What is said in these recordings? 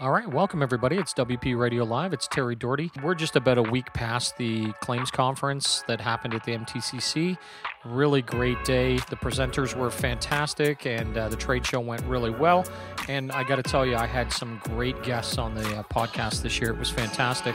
All right, welcome everybody. It's WP Radio Live. It's Terry Doherty. We're just about a week past the claims conference that happened at the MTCC. Really great day. The presenters were fantastic, and uh, the trade show went really well. And I got to tell you, I had some great guests on the uh, podcast this year. It was fantastic.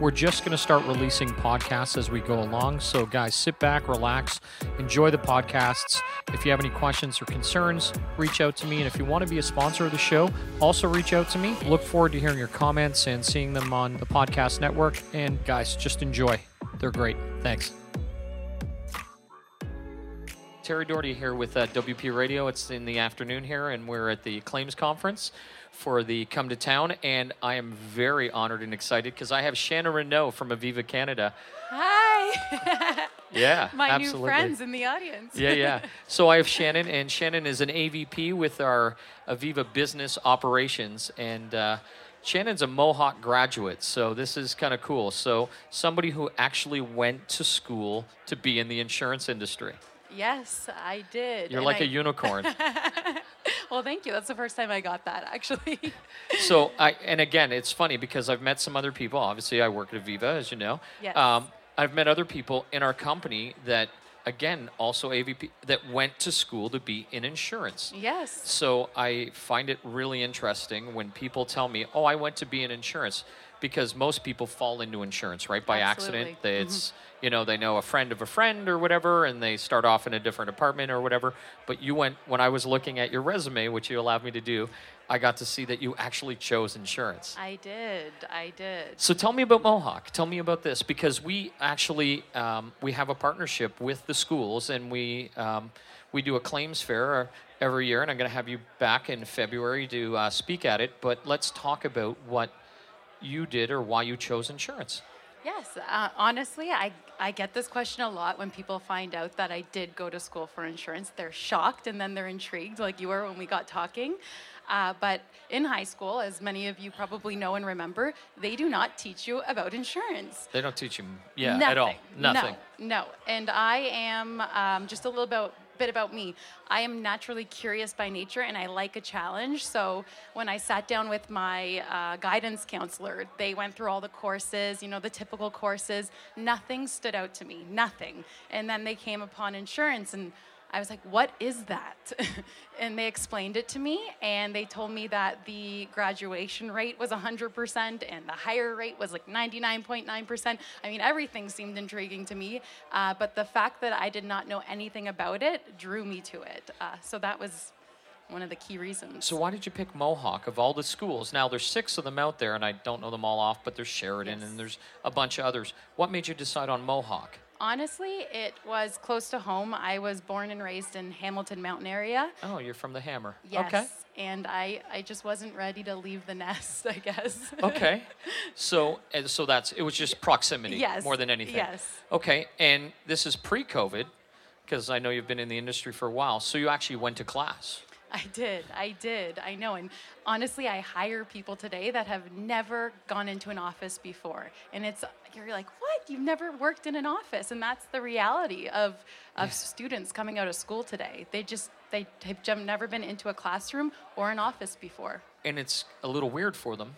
We're just going to start releasing podcasts as we go along. So, guys, sit back, relax, enjoy the podcasts. If you have any questions or concerns, reach out to me. And if you want to be a sponsor of the show, also reach out to me. Look forward to hearing your comments and seeing them on the podcast network. And, guys, just enjoy. They're great. Thanks. Terry Doherty here with uh, WP Radio. It's in the afternoon here, and we're at the claims conference for the Come to Town. And I am very honored and excited because I have Shannon Renault from Aviva Canada. Hi. Yeah, My absolutely. new friends in the audience. yeah, yeah. So I have Shannon, and Shannon is an AVP with our Aviva Business Operations, and uh, Shannon's a Mohawk graduate, so this is kind of cool. So somebody who actually went to school to be in the insurance industry. Yes, I did. You're and like I- a unicorn. well, thank you. That's the first time I got that, actually. so I, and again, it's funny because I've met some other people. Obviously, I work at Aviva, as you know. Yes. Um, I've met other people in our company that, again, also AVP that went to school to be in insurance. yes. So I find it really interesting when people tell me, "Oh, I went to be in insurance," because most people fall into insurance right by accident. They, it's you know they know a friend of a friend or whatever, and they start off in a different apartment or whatever. But you went when I was looking at your resume, which you allowed me to do. I got to see that you actually chose insurance. I did. I did. So tell me about Mohawk. Tell me about this because we actually um, we have a partnership with the schools and we um, we do a claims fair every year and I'm going to have you back in February to uh, speak at it. But let's talk about what you did or why you chose insurance. Yes. Uh, honestly, I, I get this question a lot when people find out that I did go to school for insurance. They're shocked and then they're intrigued, like you were when we got talking. Uh, but in high school, as many of you probably know and remember, they do not teach you about insurance. They don't teach you, yeah, Nothing. at all. Nothing. No, no. And I am um, just a little about, bit about me. I am naturally curious by nature, and I like a challenge. So when I sat down with my uh, guidance counselor, they went through all the courses, you know, the typical courses. Nothing stood out to me. Nothing. And then they came upon insurance, and I was like, what is that? and they explained it to me, and they told me that the graduation rate was 100%, and the hire rate was like 99.9%. I mean, everything seemed intriguing to me, uh, but the fact that I did not know anything about it drew me to it. Uh, so that was one of the key reasons. So why did you pick Mohawk of all the schools? Now there's six of them out there, and I don't know them all off, but there's Sheridan Yes. and there's a bunch of others. What made you decide on Mohawk? Honestly, it was close to home. I was born and raised in Hamilton Mountain area. Oh, you're from the Hammer. Yes. Okay. And I, I just wasn't ready to leave the nest, I guess. Okay. So, and so that's it was just proximity Yes, more than anything. yes. Okay, and this is pre-COVID, because I know you've been in the industry for a while. So you actually went to class. I did. I did. I know. And honestly, I hire people today that have never gone into an office before. And it's, you're like, what? You've never worked in an office. And that's the reality of, of students coming out of school today. They just, they have never been into a classroom or an office before. And it's a little weird for them.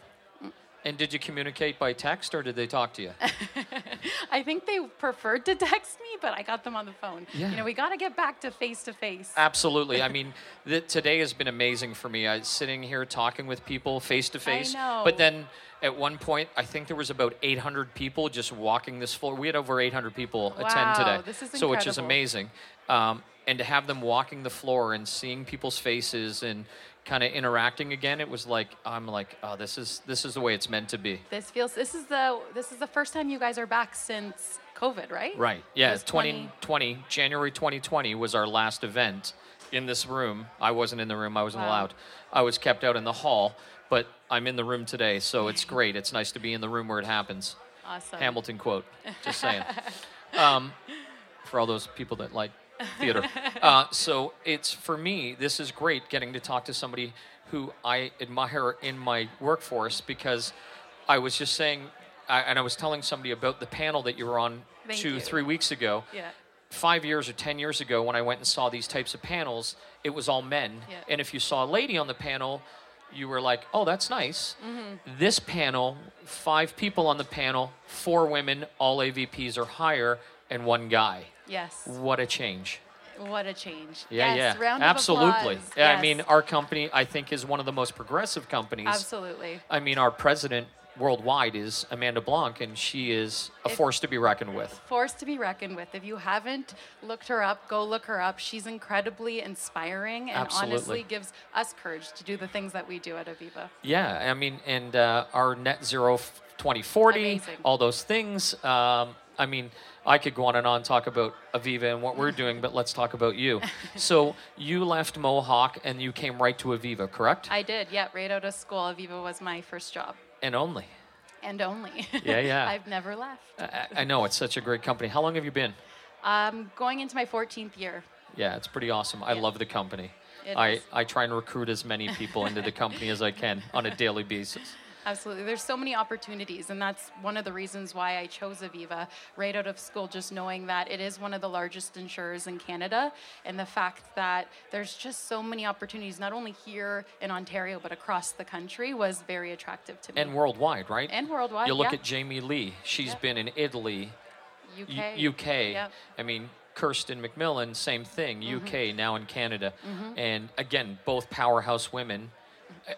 And did you communicate by text or did they talk to you? I think they preferred to text me, but I got them on the phone. Yeah. You know, we got to get back to face to face. Absolutely. I mean, the, today has been amazing for me. I sitting here talking with people face to face. know. But then at one point, I think there was about 800 people just walking this floor. We had over 800 people attend Wow, today. this is so which is amazing. Um, and to have them walking the floor and seeing people's faces and kind of interacting again, it was like I'm like, oh, this is this is the way it's meant to be. This feels, this is the, this is the first time you guys are back since COVID, right? Right. Yeah. It was 2020, January 2020 was our last event in this room. I wasn't in the room. I wasn't Wow. allowed. I was kept out in the hall, but I'm in the room today, so it's great. It's nice to be in the room where it happens. Awesome. Hamilton quote. Just saying. um, for all those people that like theater. Uh, so it's for me. This is great getting to talk to somebody who I admire in my workforce because I was just saying, I, and I was telling somebody about the panel that you were on Thank two, you. three weeks ago. Yeah. Five years or ten years ago, when I went and saw these types of panels, it was all men. Yeah. And if you saw a lady on the panel, you were like, oh, that's nice. Mm-hmm. This panel, five people on the panel, four women, all AVPs or higher, and one guy. Yes. What a change. What a change. Yeah, yes. yeah. Round Absolutely. Yeah, I mean, our company, I think, is one of the most progressive companies. Absolutely. I mean, our president worldwide is Amanda Blanc, and she is a If- force to be reckoned with. Force to be reckoned with. If you haven't looked her up, go look her up. She's incredibly inspiring and Absolutely. honestly gives us courage to do the things that we do at Aviva. Yeah, I mean, and uh, our net zero f- 2040, Amazing. all those things. Um, I mean, I could go on and on talk about Aviva and what we're doing, but let's talk about you. so you left Mohawk and you came right to Aviva, correct? I did, yeah, right out of school. Aviva was my first job. and only. And only. Yeah, yeah. I've never left. I, I know it's such a great company. How long have you been? Um, going into my 14th year. Yeah, it's pretty awesome. I Yeah. love the company. It I, is. I try and recruit as many people into the company as I can on a daily basis. Absolutely. There's so many opportunities, and that's one of the reasons why I chose Aviva right out of school, just knowing that it is one of the largest insurers in Canada, and the fact that there's just so many opportunities, not only here in Ontario, but across the country, was very attractive to me. And worldwide, right? And worldwide, You look yeah. at Jamie Lee. She's Yep. been in Italy, UK. U- UK. Yep. I mean, Kirsten McMillan, same thing. Mm-hmm. UK now in Canada, and again, both powerhouse women.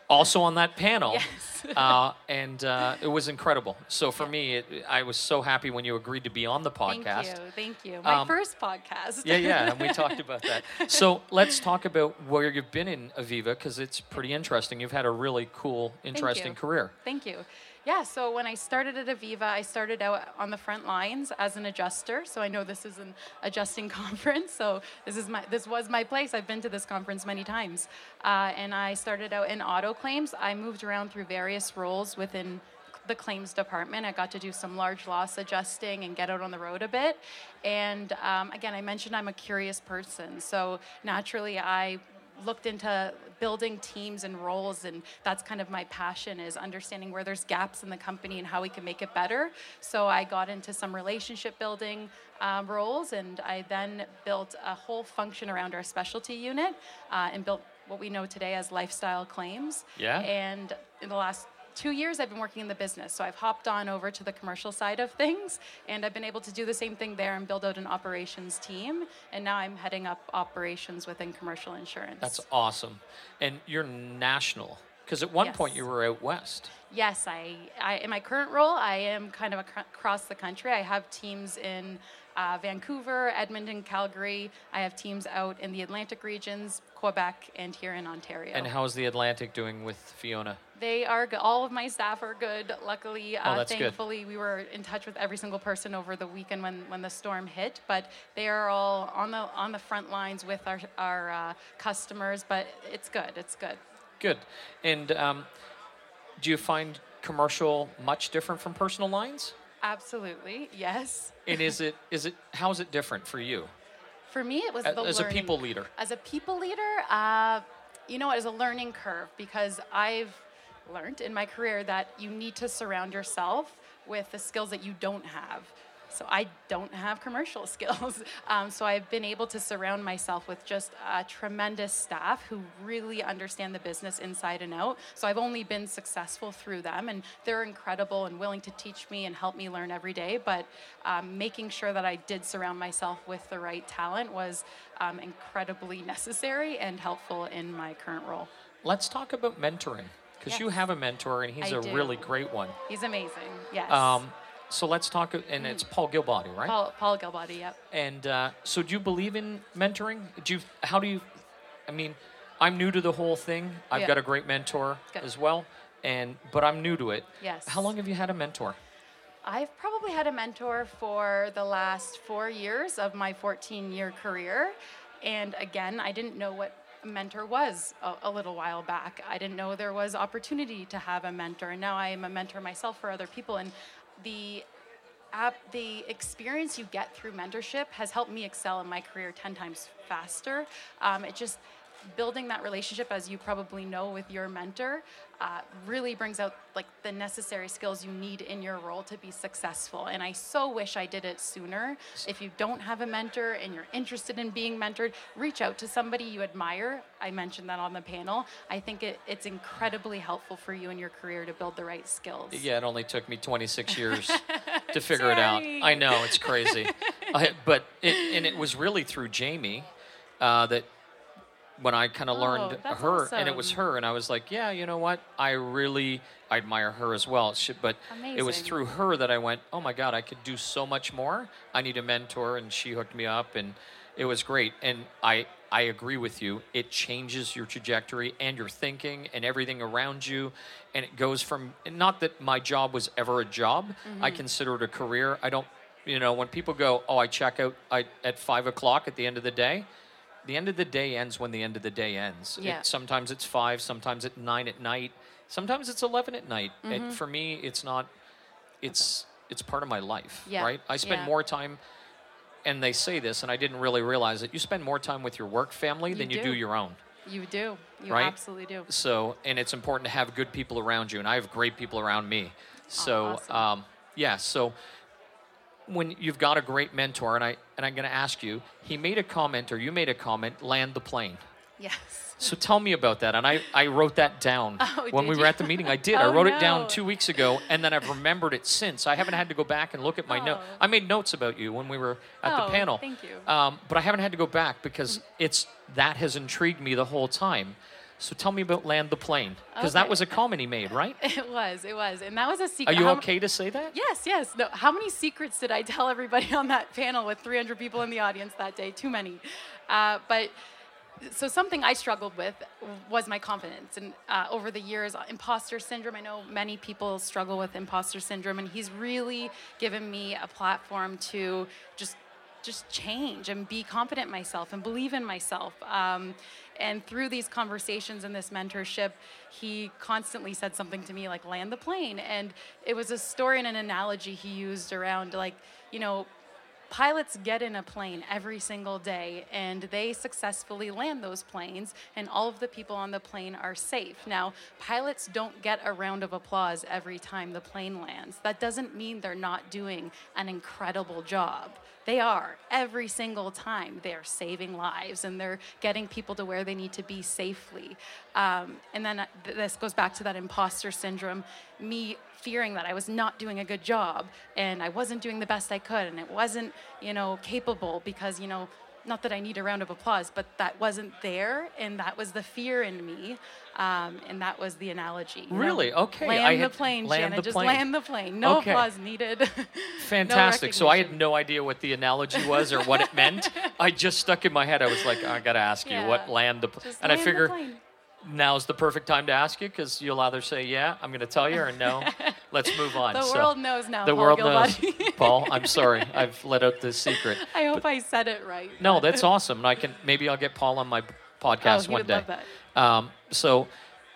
Also on that panel, Yes. uh, and uh, it was incredible. So for me, it, I was so happy when you agreed to be on the podcast. Thank you. Thank you. My Um, first podcast. Yeah, yeah, and we talked about that. So let's talk about where you've been in Aviva because it's pretty interesting. You've had a really cool, interesting you. career. Thank you. Yeah, so when I started at Aviva, I started out on the front lines as an adjuster. So I know this is an adjusting conference. So this is my this was my place. I've been to this conference many times, uh, and I started out in auto claims. I moved around through various roles within the claims department. I got to do some large loss adjusting and get out on the road a bit. And um, again, I mentioned I'm a curious person, so naturally I looked into building teams and roles and that's kind of my passion is understanding where there's gaps in the company and how we can make it better so i got into some relationship building um, roles and i then built a whole function around our specialty unit uh, and built what we know today as lifestyle claims Yeah. and in the last two years I've been working in the business. So I've hopped on over to the commercial side of things and I've been able to do the same thing there and build out an operations team. And now I'm heading up operations within commercial insurance. That's awesome. And you're national because at one point you were out west. Yes, I, I in my current role, I am kind of across the country. I have teams in uh, Vancouver, Edmonton, Calgary. I have teams out in the Atlantic regions, Quebec, and here in Ontario. And how's the Atlantic doing with Fiona? They are good. All of my staff are good. Luckily, uh, Oh, that's good. thankfully, we were in touch with every single person over the weekend when, when the storm hit. But they are all on the on the front lines with our our uh, customers. But it's good. It's good. Good. And um, do you find commercial much different from personal lines? Absolutely, yes. And is it is it how is it different for you For me, it was A- the as a people leader? As a people leader, uh, you know, it is a learning curve because I've learned in my career that you need to surround yourself with the skills that you don't have. So I don't have commercial skills. Um, so I've been able to surround myself with just a tremendous staff who really understand the business inside and out. So I've only been successful through them, and they're incredible and willing to teach me and help me learn every day. But um, making sure that I did surround myself with the right talent was um, incredibly necessary and helpful in my current role. Let's talk about mentoring because you have a mentor and he's I a do. really great one. He's amazing. Yes. Um, so let's talk, and it's Paul Gilbody, right? Paul, Paul Gilbody, yep. And uh, so, do you believe in mentoring? Do you? How do you? I mean, I'm new to the whole thing. I've Yeah. got a great mentor Good. as well, and but I'm new to it. Yes. How long have you had a mentor? I've probably had a mentor for the last four years of my 14 year career. And again, I didn't know what mentor was a, a little while back. I didn't know there was opportunity to have a mentor. And now I am a mentor myself for other people. And the app, the experience you get through mentorship has helped me excel in my career 10 times faster. Um, it just, building that relationship, as you probably know with your mentor, uh, really brings out like the necessary skills you need in your role to be successful. And I so wish I did it sooner. If you don't have a mentor and you're interested in being mentored, reach out to somebody you admire. I mentioned that on the panel. I think it, it's incredibly helpful for you in your career to build the right skills. Yeah, it only took me 26 years to figure it out. I know it's crazy, I, but it, and it was really through Jamie uh, that when I kind of Oh, learned her, and it was her, and I was like, yeah, you know what? I really I admire her as well. She, but it was through her that I went, oh my God, I could do so much more. I need a mentor, and she hooked me up, and it was great. And I I agree with you. It changes your trajectory and your thinking and everything around you, and it goes from not that my job was ever a job. Mm-hmm. I consider it a career. I don't. You know, when people go, "Oh, I check out I, at five o'clock at the end of the day," the end of the day ends when the end of the day ends. It- Yeah. sometimes it's five, sometimes it's nine at night, sometimes it's eleven at night. Mm-hmm. And for me, it's not. It's it's part of my life, Yeah, right? I spend yeah. more time, and they say this, and I didn't really realize it. You spend more time with your work family You than you do. do your own. You do. You Right? absolutely do. So, and it's important to have good people around you, and I have great people around me. So, awesome. um, yeah. So, when you've got a great mentor, and I and I'm going to ask you, he made a comment, or you made a comment, land the plane. Yes. So tell me about that. And I, I wrote that down Oh, when we were at the meeting. I did. I Oh, wrote it down two weeks ago, and then I've remembered it since. I haven't had to go back and look at my note. Oh. I made notes about you when we were at Oh, the panel. thank you. Um, but I haven't had to go back because it's that has intrigued me the whole time. So tell me about land the plane because that was a comment he made, right? It was. It was. And that was a secret. Are you okay to say that? Yes, yes. No, how many secrets did I tell everybody on that panel with 300 people in the audience that day? Too many. Uh, but so something I struggled with was my confidence, and uh, over the years, imposter syndrome. I know many people struggle with imposter syndrome, and he's really given me a platform to just just change and be confident myself and believe in myself. Um, and through these conversations and this mentorship, he constantly said something to me like land the plane. And it was a story and an analogy he used around like, you know, pilots get in a plane every single day and they successfully land those planes and all of the people on the plane are safe now pilots don't get a round of applause every time the plane lands that doesn't mean they're not doing an incredible job they are. Every single time they're saving lives and they're getting people to where they need to be safely. Um, and then uh, th- this goes back to that imposter syndrome me fearing that I was not doing a good job and I wasn't doing the best I could and it wasn't, you know, capable because, you know, not that I need a round of applause, but that wasn't there and that was the fear in me. Um, and that was the analogy. you know? Really? Okay, Land I the plane, land Shannon. the Just plane. land the plane. No Okay. applause needed. No Fantastic. so I had no idea what the analogy was or what it meant. I just stuck in my head. I was like, I got to ask you what land the pl-" And I land the figure plane. Now's the perfect time to ask you because you'll either say yeah, I'm going to tell you, or no, let's move on. The So, world knows now. the Paul world knows. Paul, I'm sorry, I've let out the secret. I hope I said it right. No, that's awesome. And I can maybe I'll get Paul on my podcast Oh, one would day. love that. Um, so,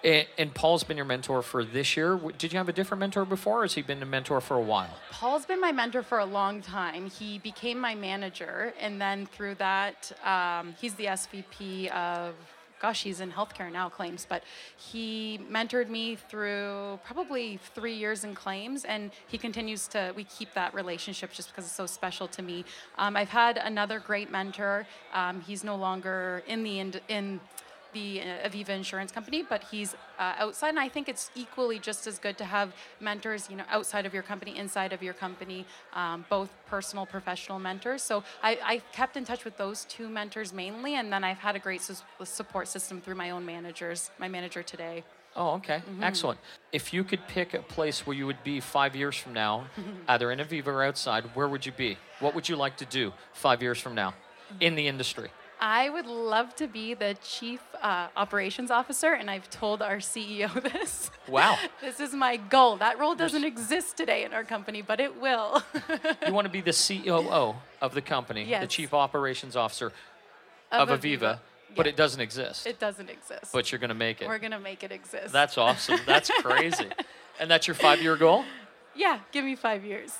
and, and Paul's been your mentor for this year. Did you have a different mentor before, or has he been a mentor for a while? Paul's been my mentor for a long time. He became my manager, and then through that, um, he's the SVP of, gosh, he's in healthcare now, claims, but he mentored me through probably three years in claims, and he continues to, we keep that relationship just because it's so special to me. Um, I've had another great mentor. Um, he's no longer in the, ind- in, the uh, Aviva Insurance Company, but he's uh, outside, and I think it's equally just as good to have mentors, you know, outside of your company, inside of your company, um, both personal, professional mentors. So I, I kept in touch with those two mentors mainly, and then I've had a great sus- support system through my own managers. My manager today. Oh, okay. Mm-hmm. Excellent. If you could pick a place where you would be five years from now, either in Aviva or outside, where would you be? What would you like to do five years from now in the industry? I would love to be the chief uh, operations officer, and I've told our CEO this. Wow. this is my goal. That role doesn't exist today in our company, but it will. You want to be the COO of the company, the Chief Operations Officer of, Aviva, but Yeah. it doesn't exist. It doesn't exist. but you're going to make it. We're gonna make it exist. That's awesome. That's crazy. and that's your five year goal? Yeah. Give me five years,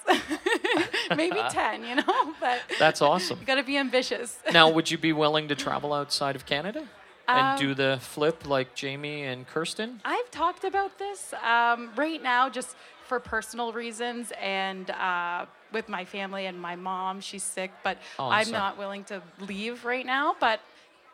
maybe ten. You know, but That's awesome. you gotta be ambitious. Now, would you be willing to travel outside of Canada? and Um, do the flip like Jamie and Kirsten? I've talked about this um, right now, just for personal reasons, and uh, with my family and my mom. She's sick, but Oh, I'm I'm not willing to leave right now. But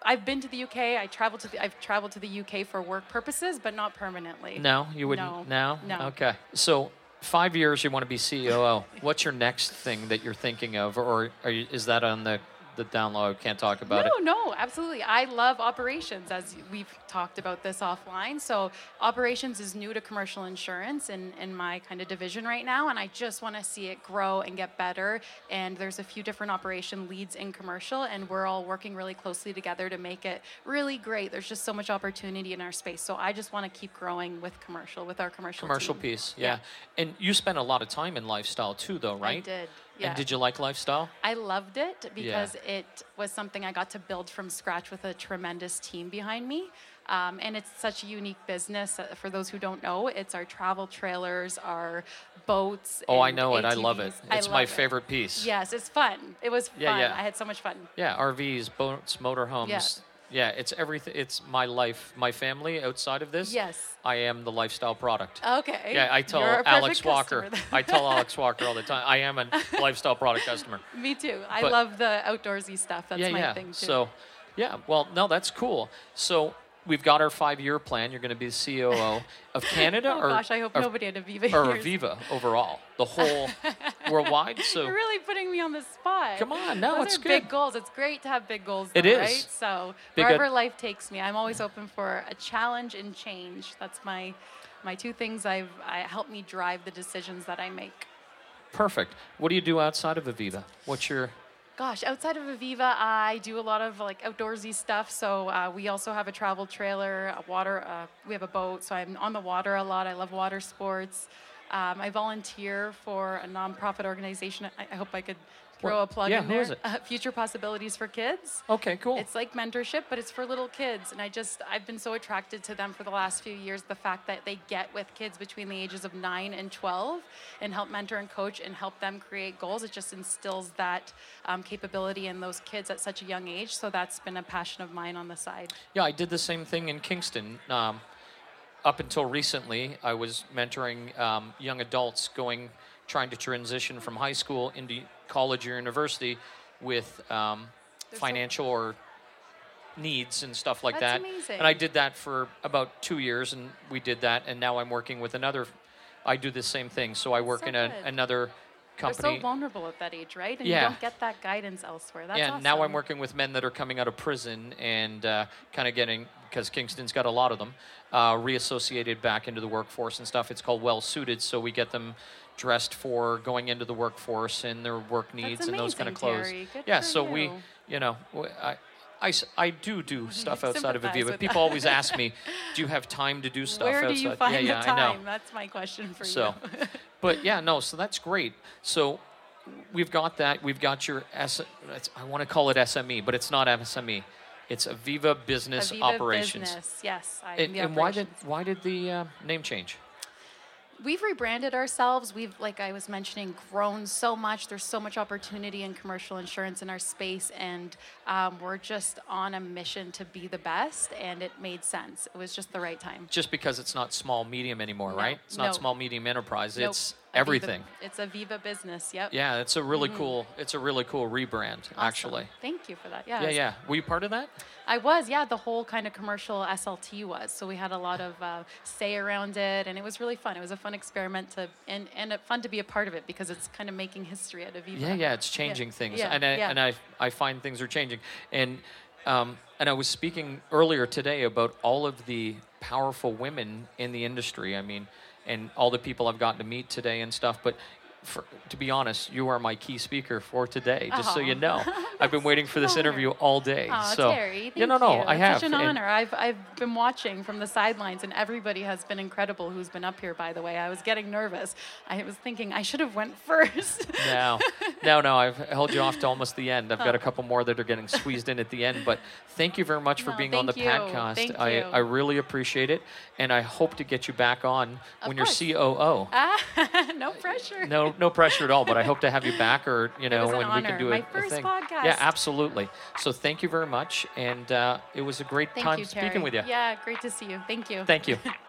I've been to the UK. I traveled to the, I've traveled to the UK for work purposes, but not permanently. No, you wouldn't. No. No. No. Okay. So five years, you want to be COO. What's your next thing that you're thinking of, or you, is that on the the down low? Can't talk about no, it. no, no, absolutely. I love operations, as we've talked about this offline. So, operations is new to commercial insurance in, in my kind of division right now, and I just want to see it grow and get better. And there's a few different operation leads in commercial, and we're all working really closely together to make it really great. There's just so much opportunity in our space. So, I just want to keep growing with commercial, with our commercial Commercial team. piece, yeah. And you spent a lot of time in lifestyle too, though, right? I did. Yeah. And did you like lifestyle? I loved it because it was something I got to build from scratch with a tremendous team behind me. Um, and it's such a unique business. Uh, For those who don't know, it's our travel trailers, our boats. Oh, I know it. I love it. ATVs. It's my it. favorite piece. Yes, it's fun. It was fun. Yeah, yeah. I had so much fun. Yeah, RVs, boats, motorhomes. Yeah. Yeah, it's everything. It's my life, my family. Outside of this, Yes. I am the lifestyle product. Okay. Yeah, I tell Alex Walker. I tell Alex Walker all the time. I am a lifestyle product customer. Me too. I But- love the outdoorsy stuff. That's yeah, my yeah. thing too. So, yeah. Well, no, that's cool. So we've got our five-year plan. You're going to be the COO of Canada, oh or gosh, I hope or, nobody at Aviva or hears. Aviva overall, the whole worldwide. So You're really putting me on the spot. Come on, no, Those it's are big goals. It's great to have big goals. It though, is. right? So Big wherever ad- life takes me, I'm always open for a challenge and change. That's my my two things I've I help me drive the decisions that I make. perfect. What do you do outside of Aviva? What's your Gosh, outside of Aviva, I do a lot of like outdoorsy stuff. So uh, we also have a travel trailer, a water. Uh, we have a boat, so I'm on the water a lot. I love water sports. Um, I volunteer for a nonprofit organization. I, I hope I could throw a plug yeah, in who there. is it? Uh, Future Possibilities for Kids. Okay, cool. It's like mentorship, but it's for little kids. And I just, I've been so attracted to them for the last few years. The fact that they get with kids between the ages of 9 and 12 and help mentor and coach and help them create goals, it just instills that um, capability in those kids at such a young age. So that's been a passion of mine on the side. Yeah, I did the same thing in Kingston. Um, up until recently, I was mentoring um, young adults going, trying to transition from high school into college or university with um, financial or needs and stuff like That's that. amazing. And I did that for about two years, and we did that. And now I'm working with another. I do the same thing. So I work So in a, another company. They're so vulnerable at that age, right? And Yeah. you don't get that guidance elsewhere. That's yeah, awesome. now I'm working with men that are coming out of prison and uh, kind of getting, because Kingston's got a lot of them, uh, reassociated back into the workforce and stuff. It's called Well Suited, so we get them dressed for going into the workforce and their work needs and those kind of clothes. Terry. Good yeah, so we, you. you I, I do do stuff outside of Aviva. People that. always ask me, "Do you have time to do stuff Where outside?" do you find yeah, yeah, the I know. time? That's my question for So, you. but yeah, no. So that's great. So we've got that. We've got your S. I want to call it SME, but it's not SME. It's Aviva Business Aviva Operations. Business. Yes, I'm And, and why did why did the uh, name change? We've rebranded ourselves. We've, like I was mentioning, grown so much. There's so much opportunity in commercial insurance in our space, and um, we're just on a mission to be the best. And it made sense. It was just the right time. Just because it's not small medium anymore, No, right? It's not no. small medium enterprise. Nope. It's Aviva- everything. It's Aviva business. Yep. Yeah, it's a really cool. It's a really cool rebrand, Awesome. actually. Thank you for that. Yeah. Yeah, it's- yeah. Were you part of that? I was, yeah. The whole kind of commercial SLT was. So we had a lot of uh, say around it, and it was really fun. It was a fun experiment to, and, and fun to be a part of it because it's kind of making history at Aviva. Yeah, yeah, it's changing things, yeah, and I, yeah. and I I find things are changing, and um, and I was speaking earlier today about all of the powerful women in the industry. I mean, and all the people I've gotten to meet today and stuff, but. For, to be honest, you are my key speaker for today. Just so you know, I've been waiting for this honor. interview all day. Aw, so Terry, thank yeah, no, no, you. I It's have. Such an honor. I've, I've been watching from the sidelines, and everybody has been incredible who's been up here. By the way, I was getting nervous. I was thinking I should have went first. No, no, no. I've held you off to almost the end. I've got Oh. a couple more that are getting squeezed in at the end. But thank you very much for No, being on the you. podcast. Thank I, you. I really appreciate it, and I hope to get you back on Of when course. you're COO. ah, no pressure. No, no pressure at all. But I hope to have you back, or you know, when we can do a, My a first thing. podcast. Yeah, absolutely. So thank you very much, and uh, it was a great Thank time you, speaking Terry. with you. Yeah, great to see you. Thank you. Thank you.